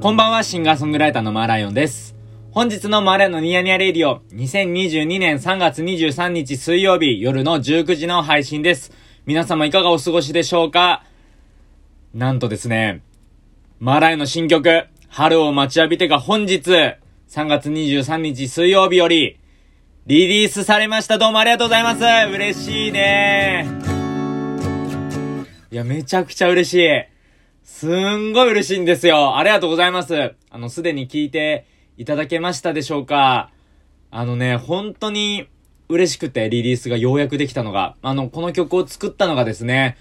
こんばんは、シンガーソングライターのマーライオンです。本日のマーライオンのニヤニヤレディオ、2022年3月23日水曜日夜の19時の配信です。皆様いかがお過ごしでしょうか？なんとですね、マーライオンの新曲、春を待ちわびてが本日、3月23日水曜日より、リリースされました。どうもありがとうございます。嬉しいねいや、めちゃくちゃ嬉しい。すんごい嬉しいんですよ。ありがとうございます。あの、すでに聞いていただけましたでしょうかあのね、本当に嬉しくてリリースがようやくできたのが、あの、この曲を作ったのがですね、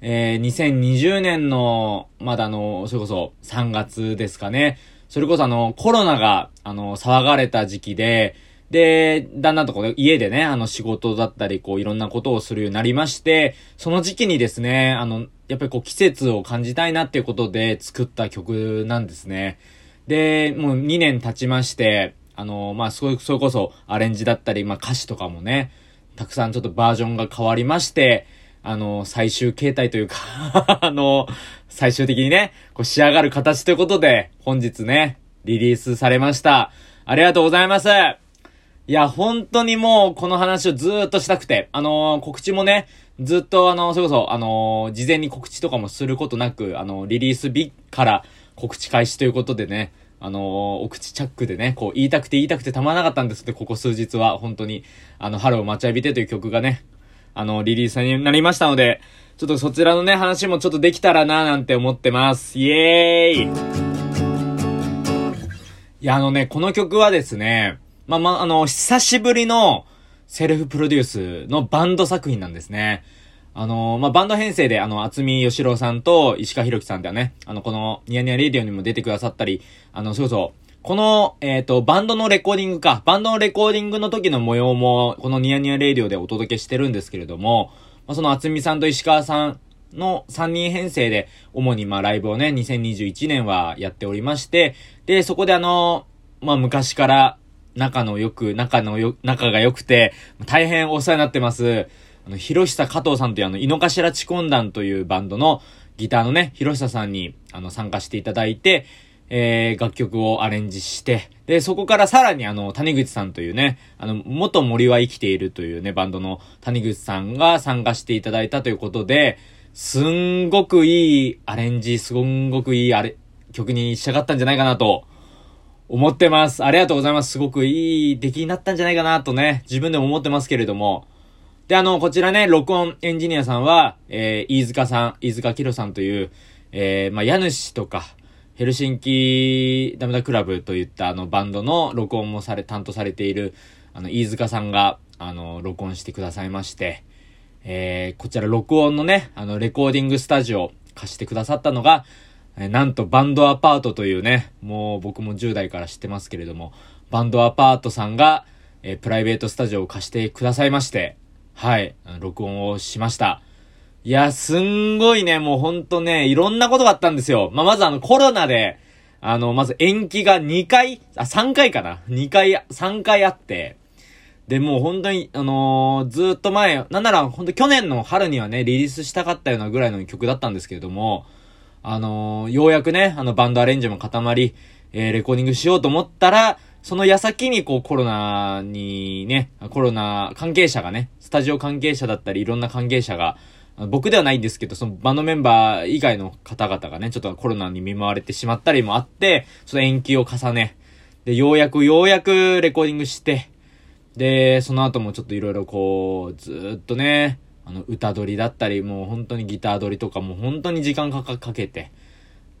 えー、2020年の、まだあの、それこそ3月ですかね。それこそあの、コロナが、あの、騒がれた時期で、で、だんだんとこう、家でね、あの仕事だったり、こういろんなことをするようになりまして、その時期にですね、あの、やっぱりこう季節を感じたいなっていうことで作った曲なんですね。で、もう2年経ちまして、あの、まあ、それそれこそアレンジだったり、まあ、歌詞とかもね、たくさんちょっとバージョンが変わりまして、あの、最終形態というか、あの、最終的にね、こう仕上がる形ということで、本日ね、リリースされました。ありがとうございます。いや、本当にもう、この話をずーっとしたくて、あのー告知もね、ずっとあの、それこそ、あのー事前に告知とかもすることなく、あのリリース日から告知開始ということでね、あのお口チャックでね、こう、言いたくて言いたくてたまらなかったんですけど、ここ数日は、本当に、あの、春を待ちわびてという曲がね、あの、リリースになりましたので、ちょっとそちらのね、話もちょっとできたらななんて思ってます。イエーイ。いや、あのね、この曲はですね、まあ、まあ、あの、久しぶりのセルフプロデュースのバンド作品なんですね。あの、まあ、バンド編成で、あの、厚見義郎さんと石川博樹さんではね、あの、この、ニヤニヤレディオにも出てくださったり、あの、そうそう、この、えっ、と、バンドのレコーディングか、バンドのレコーディングの時の模様も、このニヤニヤレディオでお届けしてるんですけれども、まあ、その厚見さんと石川さんの3人編成で、主にまライブをね、2021年はやっておりまして、で、そこであの、まあ昔から仲の良く、仲のよ、仲が良くて、大変お世話になってます。あの、広久加藤さんというあの、井の頭チコン団というバンドのギターのね、広久さんに、あの、参加していただいて、えー、楽曲をアレンジして、で、そこからさらにあの、谷口さんというね、あの、元森は生きているというね、バンドの谷口さんが参加していただいたということで、すんごくいいアレンジ、すんごくいいあれ、曲に仕上がったんじゃないかなと、思ってます。ありがとうございます。すごくいい出来になったんじゃないかなとね、自分でも思ってますけれども。で、あの、こちらね、録音エンジニアさんは、えー、飯塚さん、飯塚キロさんという、えー、まあ、家主とか、ヘルシンキダメダクラブといったあのバンドの録音もされ、担当されている、あの、飯塚さんが、あの、録音してくださいまして、えー、こちら録音のね、あの、レコーディングスタジオ貸してくださったのが、えなんとバンドアパートというね、もう僕も10代から知ってますけれども、バンドアパートさんが、えプライベートスタジオを貸してくださいまして、はい、録音をしました。いや、すんごいね、もうほんとね、いろんなことがあったんですよ。まあ、まずあのコロナで、あの、まず延期が2回、あ、3回かな ?2 回、3回あって、で、もう本当に、あのーずっと前、なんなら本当去年の春にはね、リリースしたかったようなぐらいの曲だったんですけれども、あのーようやくね、あのバンドアレンジも固まり、えーレコーディングしようと思ったら、その矢先にこうコロナにね、コロナ関係者がね、スタジオ関係者だったりいろんな関係者が、僕ではないんですけど、そのバンドメンバー以外の方々がね、ちょっとコロナに見舞われてしまったりもあって、その延期を重ね、で、ようやくようやくレコーディングして、で、その後もちょっといろいろこう、ずっとね、あの、歌取りだったり、もう本当にギター取りとかもう本当に時間かかけて、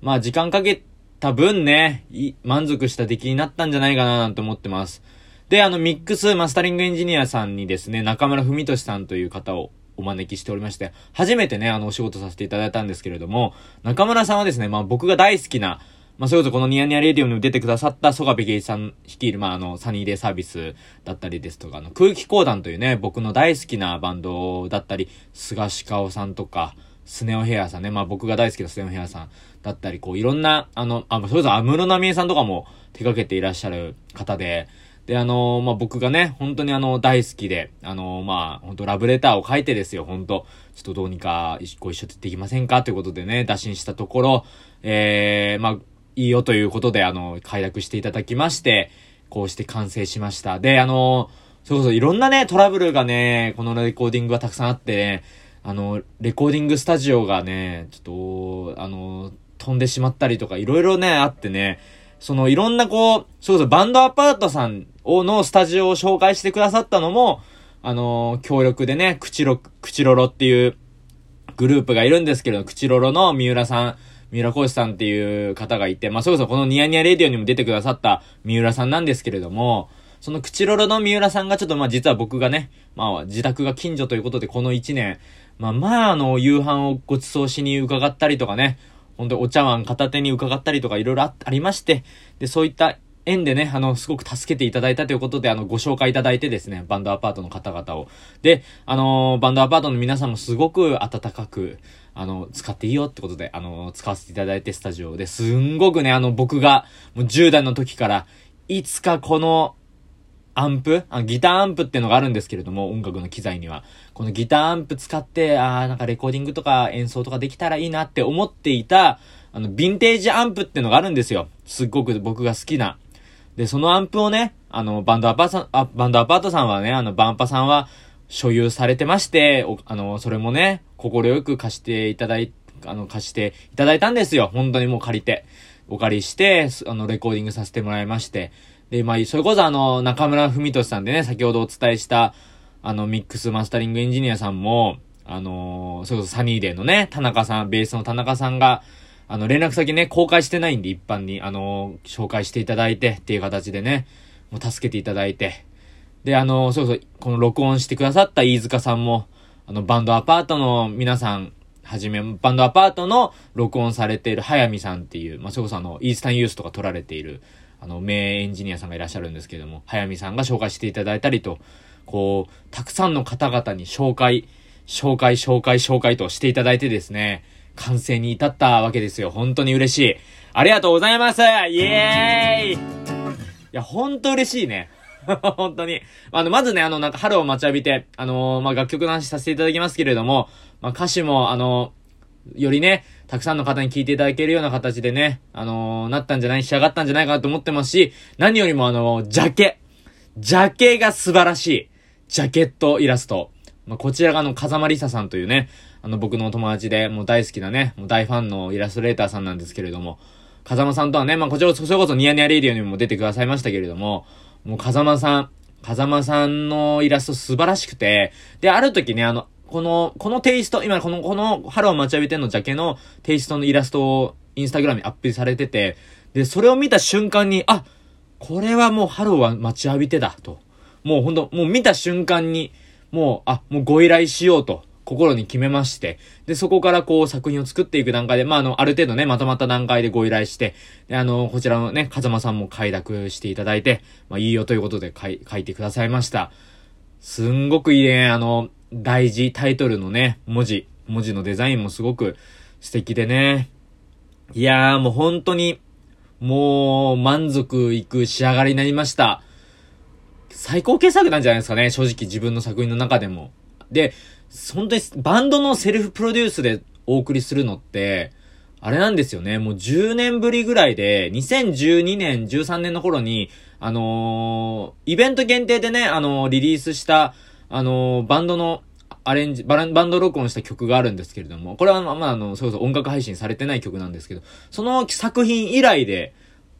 まあ時間かけた分ね、満足した出来になったんじゃないかななんて思ってます。で、あの、ミックスマスタリングエンジニアさんにですね、中村文俊さんという方をお招きしておりまして、初めてね、あの、お仕事させていただいたんですけれども、中村さんはですね、まあ僕が大好きな、まあ、それこそこのニヤニヤレディオにも出てくださった曽我部恵一さん率いる、まあ、あの、サニーデイサービスだったりですとか、あの、空気公団というね、僕の大好きなバンドだったり、スガシカオさんとか、スネオヘアさんね、まあ僕が大好きなスネオヘアさんだったり、こう、いろんな、あの、あ、それこそ安室奈美恵さんとかも手掛けていらっしゃる方で、で、あのまあ、僕がね、本当にあの、大好きで、あのまあ、本当ラブレターを書いてですよ、本当。ちょっとどうにかご一緒できませんか？ということでね、打診したところ、えー、まあ、いいよということで、あの、快諾していただきまして、こうして完成しました。で、あの、そうそう、いろんなね、トラブルがね、このレコーディングはたくさんあってね、あの、レコーディングスタジオがね、ちょっと、あの、飛んでしまったりとか、いろいろね、あってね、そのいろんなこう、そうそう、バンドアパートさんをのスタジオを紹介してくださったのも、あの、協力でね、クチロ、クチロロっていうグループがいるんですけど、クチロロの三浦さん、三浦浩志さんっていう方がいて、まあ、それこそこのニヤニヤレディオにも出てくださった三浦さんなんですけれども、そのクチロロの三浦さんがちょっとまあ実は僕がね、まあ自宅が近所ということでこの一年、まあまああの夕飯をご馳走しに伺ったりとかね、ほんとお茶碗片手に伺ったりとかいろいろありまして、で、そういった縁でね、あの、すごく助けていただいたということで、あの、ご紹介いただいてですね、バンドアパートの方々を。で、あの、バンドアパートの皆さんもすごく温かく、あの、使っていいよってことで、あの、使わせていただいて、スタジオで、すんごくね、あの、僕が、もう10代の時から、いつかこの、アンプあギターアンプってのがあるんですけれども、音楽の機材には。このギターアンプ使って、ああ、なんかレコーディングとか演奏とかできたらいいなって思っていた、あの、ヴィンテージアンプってのがあるんですよ。すっごく僕が好きな。で、そのアンプをね、あの、バンドアパートさんあ、バンドアパートさんはね、あの、バンパさんは所有されてまして、あの、それもね、心よく貸していただい、あの、貸していただいたんですよ。本当にもう借りて。お借りして、あの、レコーディングさせてもらいまして。で、まあ、それこそあの、中村文俊さんでね、先ほどお伝えした、あの、ミックスマスタリングエンジニアさんも、あのー、それこそサニーデーのね、田中さん、ベースの田中さんが、あの、連絡先ね、公開してないんで、一般に、あの、紹介していただいて、っていう形でね、もう助けていただいて。で、あの、そうそう、この録音してくださった飯塚さんも、あの、バンドアパートの皆さん、はじめ、バンドアパートの録音されている速水さんっていう、まあ、それこそあの、イースタンユースとか撮られている、あの、名エンジニアさんがいらっしゃるんですけども、速水さんが紹介していただいたりと、こう、たくさんの方々に紹介、紹介、紹介、紹介としていただいてですね、完成に至ったわけですよ。本当に嬉しい。ありがとうございますイエーイいや、本当嬉しいね。本当に。あの、まずね、あの、なんか春を待ちわびて、あのー、まあ、楽曲の話させていただきますけれども、まあ、歌詞も、あのー、よりね、たくさんの方に聴いていただけるような形でね、あのー、なったんじゃない、仕上がったんじゃないかなと思ってますし、何よりもあのジャケ。ジャケが素晴らしい。ジャケットイラスト。まあ、こちらがあの、風間りささんというね、あの、僕のお友達で、もう大好きなね、もう大ファンのイラストレーターさんなんですけれども、風間さんとはね、まあ、こちら、それこそニヤニヤレディオにも出てくださいましたけれども、もう風間さん、風間さんのイラスト素晴らしくて、で、ある時ね、あの、この、このテイスト、今この、この、春を待ちわびてんのジャケのテイストのイラストをインスタグラムにアップされてて、で、それを見た瞬間に、あ、これはもう春は待ちわびてだ、と。もうほんと、もう見た瞬間に、もう、あ、もうご依頼しようと。心に決めまして、で、そこからこう作品を作っていく段階で、まあ、あの、ある程度ね、まとまった段階でご依頼して、で、あの、こちらのね、風間さんも快諾していただいて、まあ、いいよということで書い書いてくださいました。すんごくいいね、あの、大事タイトルのね、文字、文字のデザインもすごく素敵でね。いやーもう本当に、もう満足いく仕上がりになりました。最高傑作なんじゃないですかね、正直自分の作品の中でも。で、本当にバンドのセルフプロデュースでお送りするのって、あれなんですよね。もう10年ぶりぐらいで、2012年、13年の頃に、あのー、イベント限定でね、あのー、リリースした、あのー、バンドのアレンジ、バランド録音した曲があるんですけれども、これはまあ、あの、それこそ音楽配信されてない曲なんですけど、その作品以来で、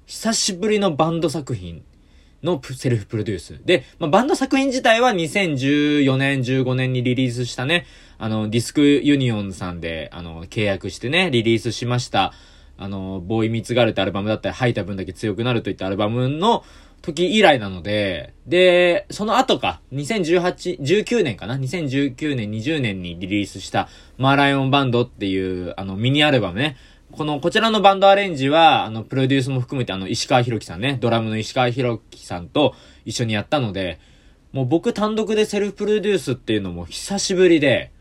久しぶりのバンド作品のセルフプロデュース。で、まあ、バンド作品自体は2014年、15年にリリースしたね、あの、ディスクユニオンさんで、あの、契約してね、リリースしました。あの、ボーイミツガルってアルバムだったり、吐いた分だけ強くなるといったアルバムの時以来なので、で、その後か、2018、19年かな ?2019 年、20年にリリースした、マーライオンバンドっていう、あの、ミニアルバムね。この、こちらのバンドアレンジは、あの、プロデュースも含めて、あの、石川博樹さんね、ドラムの石川博樹さんと一緒にやったので、もう僕単独でセルフプロデュースっていうのも久しぶりで、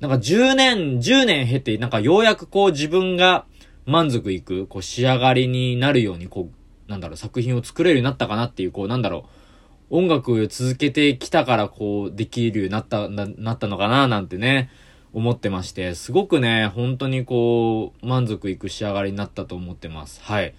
なんか10年、10年経って、なんかようやくこう自分が満足いく、こう仕上がりになるように、こう、なんだろう、作品を作れるようになったかなっていう、こう、なんだろう、音楽を続けてきたからこう、できるようになった、な、なったのかななんてね、思ってまして、すごくね、本当にこう、満足いく仕上がりになったと思ってます。はい。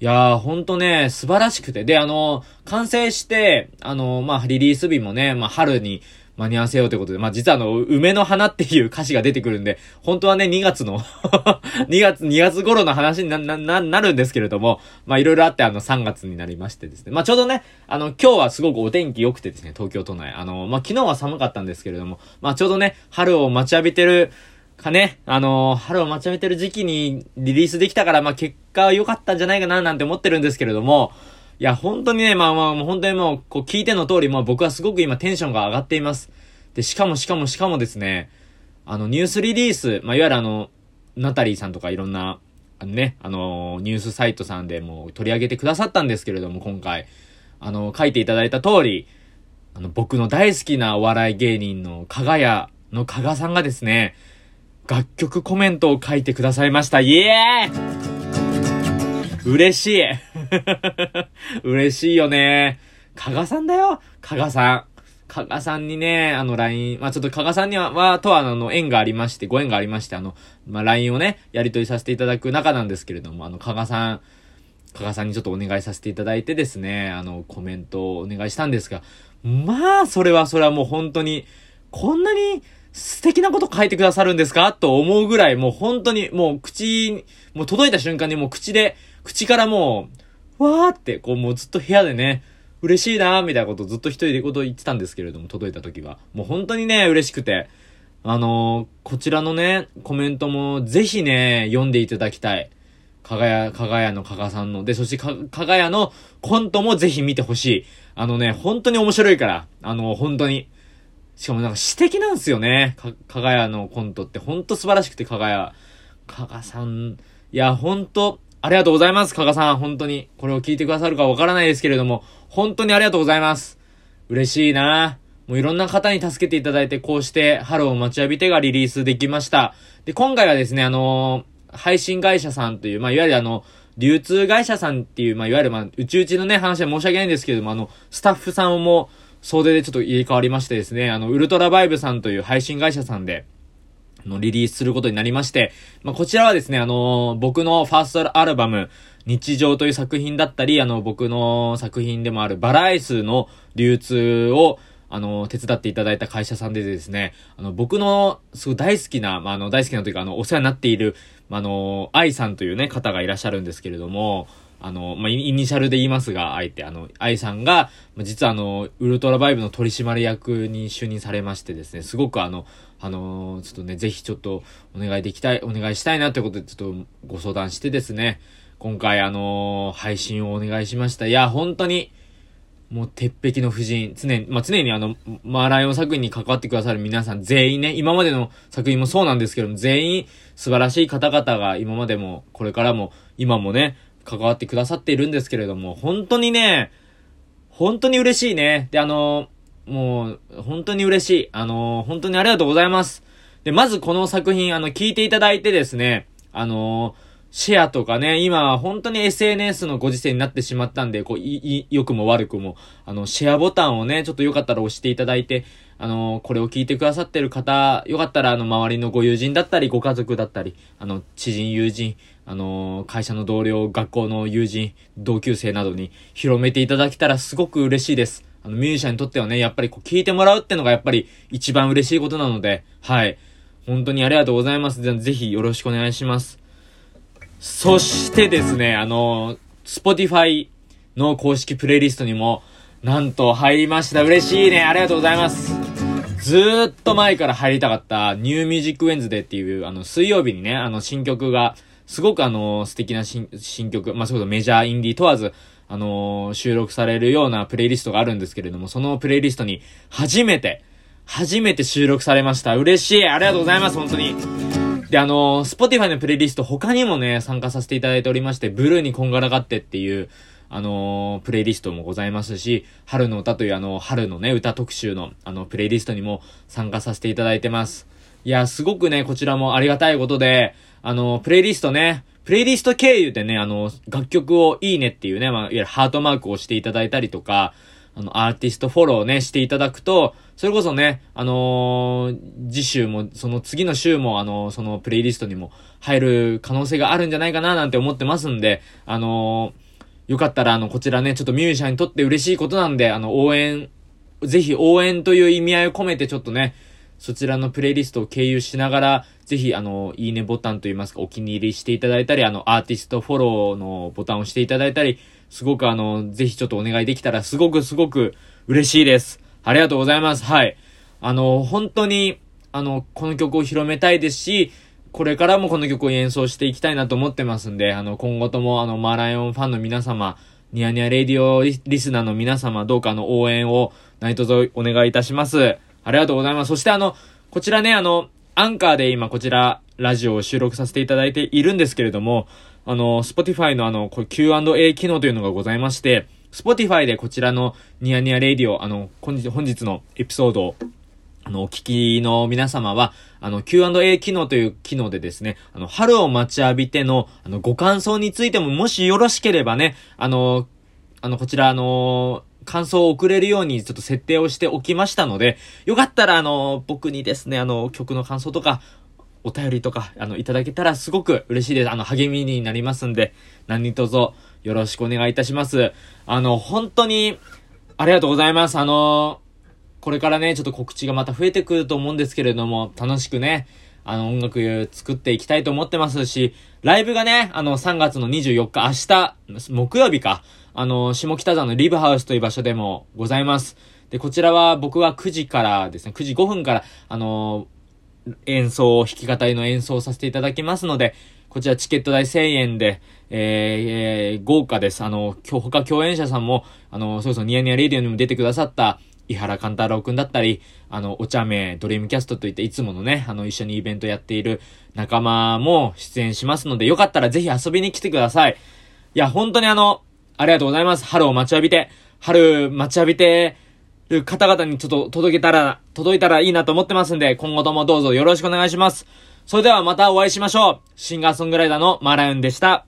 いやー、ほんとね、素晴らしくて。で、あの、完成して、あの、まあ、リリース日もね、まあ、春に間に合わせようということで、まあ、実はあの、梅の花っていう歌詞が出てくるんで、本当はね、2月の 2月、2月頃の話にな、な、な、なるんですけれども、まあ、いろいろあってあの、3月になりましてですね。まあ、ちょうどね、あの、今日はすごくお天気良くてですね、東京都内。あの、まあ、昨日は寒かったんですけれども、まあ、ちょうどね、春を待ちわびてる、かね、あのー、春を待ちわびてる時期にリリースできたから、まあ、結果は良かったんじゃないかななんて思ってるんですけれども、いや、本当にね、まあまあ、もう本当にもう、こう聞いての通り、まあ僕はすごく今テンションが上がっています。で、しかもしかもしかもですね、あの、ニュースリリース、まあ、いわゆるあの、ナタリーさんとかいろんな、あのね、あの、ニュースサイトさんでも取り上げてくださったんですけれども、今回、あの、書いていただいた通り、あの、僕の大好きなお笑い芸人の加賀屋の加賀さんがですね、楽曲コメントを書いてくださいました。イエーイ嬉しい 嬉しいよね。加賀さんだよ加賀さん。加賀さんにね、あの LINE、まあちょっと加賀さんには、は、とはあの縁がありまして、ご縁がありまして、あの、まあ LINE をね、やり取りさせていただく中なんですけれども、あの、加賀さん、加賀さんにちょっとお願いさせていただいてですね、あの、コメントをお願いしたんですが、まあ、それはそれはもう本当に、こんなに素敵なこと書いてくださるんですか？と思うぐらい、もう本当に、もう口、もう届いた瞬間にもう口で、口からもう、わーって、こうもうずっと部屋でね、嬉しいなーみたいなことずっと一人でこと言ってたんですけれども、届いた時は。もう本当にね、嬉しくて。あのー、こちらのね、コメントもぜひね、読んでいただきたい。かがや、かがやのかがさんの。で、そしてか、かがやのコントもぜひ見てほしい。あのね、本当に面白いから。あのー、本当に。しかもなんか詩的なんですよね。か、かがやのコントってほんと素晴らしくて、かがや。かがさん、いや、ほんと、ありがとうございます、かがさん。本当に。これを聞いてくださるかわからないですけれども、本当にありがとうございます。嬉しいなもういろんな方に助けていただいて、こうして春を待ちわびてがリリースできました。で、今回はですね、あのー、配信会社さんという、まあ、いわゆるあの、流通会社さんっていう、まあ、いわゆるまあ、うちうちのね、話は申し訳ないんですけれども、あの、スタッフさんも、総出でちょっと入れ替わりましてですね、あの、ウルトラバイブさんという配信会社さんで、の、リリースすることになりまして、まあ、こちらはですね、あのー、僕のファーストアルバム、日常という作品だったり、あの、僕の作品でもあるバラエスの流通を、あの、手伝っていただいた会社さんでですね、あの、僕の、すごい大好きな、まあ、あの、大好きなというか、あの、お世話になっている、まあ、あの、愛さんというね、方がいらっしゃるんですけれども、あの、まあ、イニシャルで言いますが、あえて、あの、愛さんが、実はあの、ウルトラバイブの取締役に就任されましてですね、すごくあの、あのちょっとね、ぜひちょっとお願いできたい、お願いしたいなということで、ちょっとご相談してですね、今回あの配信をお願いしました。いや、本当に、もう鉄壁の夫人、常に、まあ、常にあの、マーライオン作品に関わってくださる皆さん全員ね、今までの作品もそうなんですけども、全員素晴らしい方々が今までも、これからも、今もね、関わってくださっているんですけれども、本当にね、本当に嬉しいね。で、あの、もう、本当に嬉しい。あの、本当にありがとうございます。で、まずこの作品、あの、聞いていただいてですね、あの、シェアとかね、今、本当に SNS のご時世になってしまったんで、こう、い、良くも悪くも、あの、シェアボタンをね、ちょっとよかったら押していただいて、あの、これを聞いてくださってる方、よかったら、あの、周りのご友人だったり、ご家族だったり、あの、知人、友人、あの、会社の同僚、学校の友人、同級生などに広めていただけたらすごく嬉しいです。あの、ミュージシャンにとってはね、やっぱりこう聞いてもらうってのがやっぱり一番嬉しいことなので、はい。本当にありがとうございます。ぜひよろしくお願いします。そしてですね、あのー、Spotify の公式プレイリストにも、なんと入りました。嬉しいね。ありがとうございます。ずーっと前から入りたかった New Music Wednesday っていう、あの、水曜日にね、あの、新曲がすごくあの、素敵な新新曲、まあ、そういうことメジャー、インディー問わず、あのー、収録されるようなプレイリストがあるんですけれども、そのプレイリストに初めて、初めて収録されました。嬉しいありがとうございます本当にで、あのー、Spotify のプレイリスト他にもね、参加させていただいておりまして、ブルーにこんがらがってっていう、あのー、プレイリストもございますし、春の歌というあの、春のね、歌特集の、あの、プレイリストにも参加させていただいてます。いや、すごくね、こちらもありがたいことで、あの、プレイリストね、プレイリスト経由でね、あの、楽曲をいいねっていうね、まあ、いわゆるハートマークをしていただいたりとか、あの、アーティストフォローをね、していただくと、それこそね、あのー、次週も、その次の週も、あのー、そのプレイリストにも入る可能性があるんじゃないかななんて思ってますんで、あのー、よかったら、あの、こちらね、ちょっとミュージシャンにとって嬉しいことなんで、あの、応援、ぜひ応援という意味合いを込めてちょっとね、そちらのプレイリストを経由しながら、ぜひ、あの、いいねボタンといいますか、お気に入りしていただいたり、あの、アーティストフォローのボタンを押していただいたり、すごくあの、ぜひちょっとお願いできたら、すごくすごく嬉しいです。ありがとうございます。はい。あの、本当に、あの、この曲を広めたいですし、これからもこの曲を演奏していきたいなと思ってますんで、あの、今後ともあの、マーライオンファンの皆様、ニヤニヤレディオリスナーの皆様、どうかの、応援を何卒お願いいたします。ありがとうございます。そしてあの、こちらね、あの、アンカーで今こちら、ラジオを収録させていただいているんですけれども、あの、Spotify のあの、Q&A 機能というのがございまして、Spotify でこちらのニヤニヤレイディオ、あの、本日、のエピソードを、あの、お聞きの皆様は、あの、Q&A 機能という機能でですね、あの、春を待ちわびての、あの、ご感想についても、もしよろしければね、あの、あの、こちら、あの、感想を送れるようにちょっと設定をしておきましたので、よかったらあの、僕にですね、あの、曲の感想とか、お便りとか、あの、いただけたらすごく嬉しいです。あの、励みになりますんで、何卒よろしくお願いいたします。あの、本当に、ありがとうございます。あの、これからね、ちょっと告知がまた増えてくると思うんですけれども、楽しくね、あの、音楽作っていきたいと思ってますし、ライブがね、あの、3月の24日、明日、木曜日か、あの、下北沢のリブハウスという場所でもございます。で、こちらは僕は9時からですね、9時5分から、あの、演奏、弾き語りの演奏をさせていただきますので、こちらチケット代1000円で、えー、えー、豪華です。あの、今日他共演者さんも、あの、そうそう、ニヤニヤレディオにも出てくださった、伊原勘太郎くんだったり、あの、お茶目、ドリームキャストといっていつものね、あの、一緒にイベントやっている仲間も出演しますので、よかったらぜひ遊びに来てください。いや、本当にあの、ありがとうございます。春を待ちわびて、春待ちわびてる方々にちょっと届けたら、届いたらいいなと思ってますんで、今後ともどうぞよろしくお願いします。それではまたお会いしましょう。シンガーソングライターのマラヨンでした。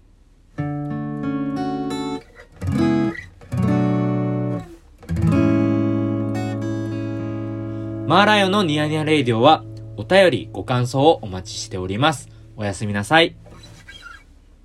マーライオンのニヤニヤレイディオは、お便り、ご感想をお待ちしております。おやすみなさい。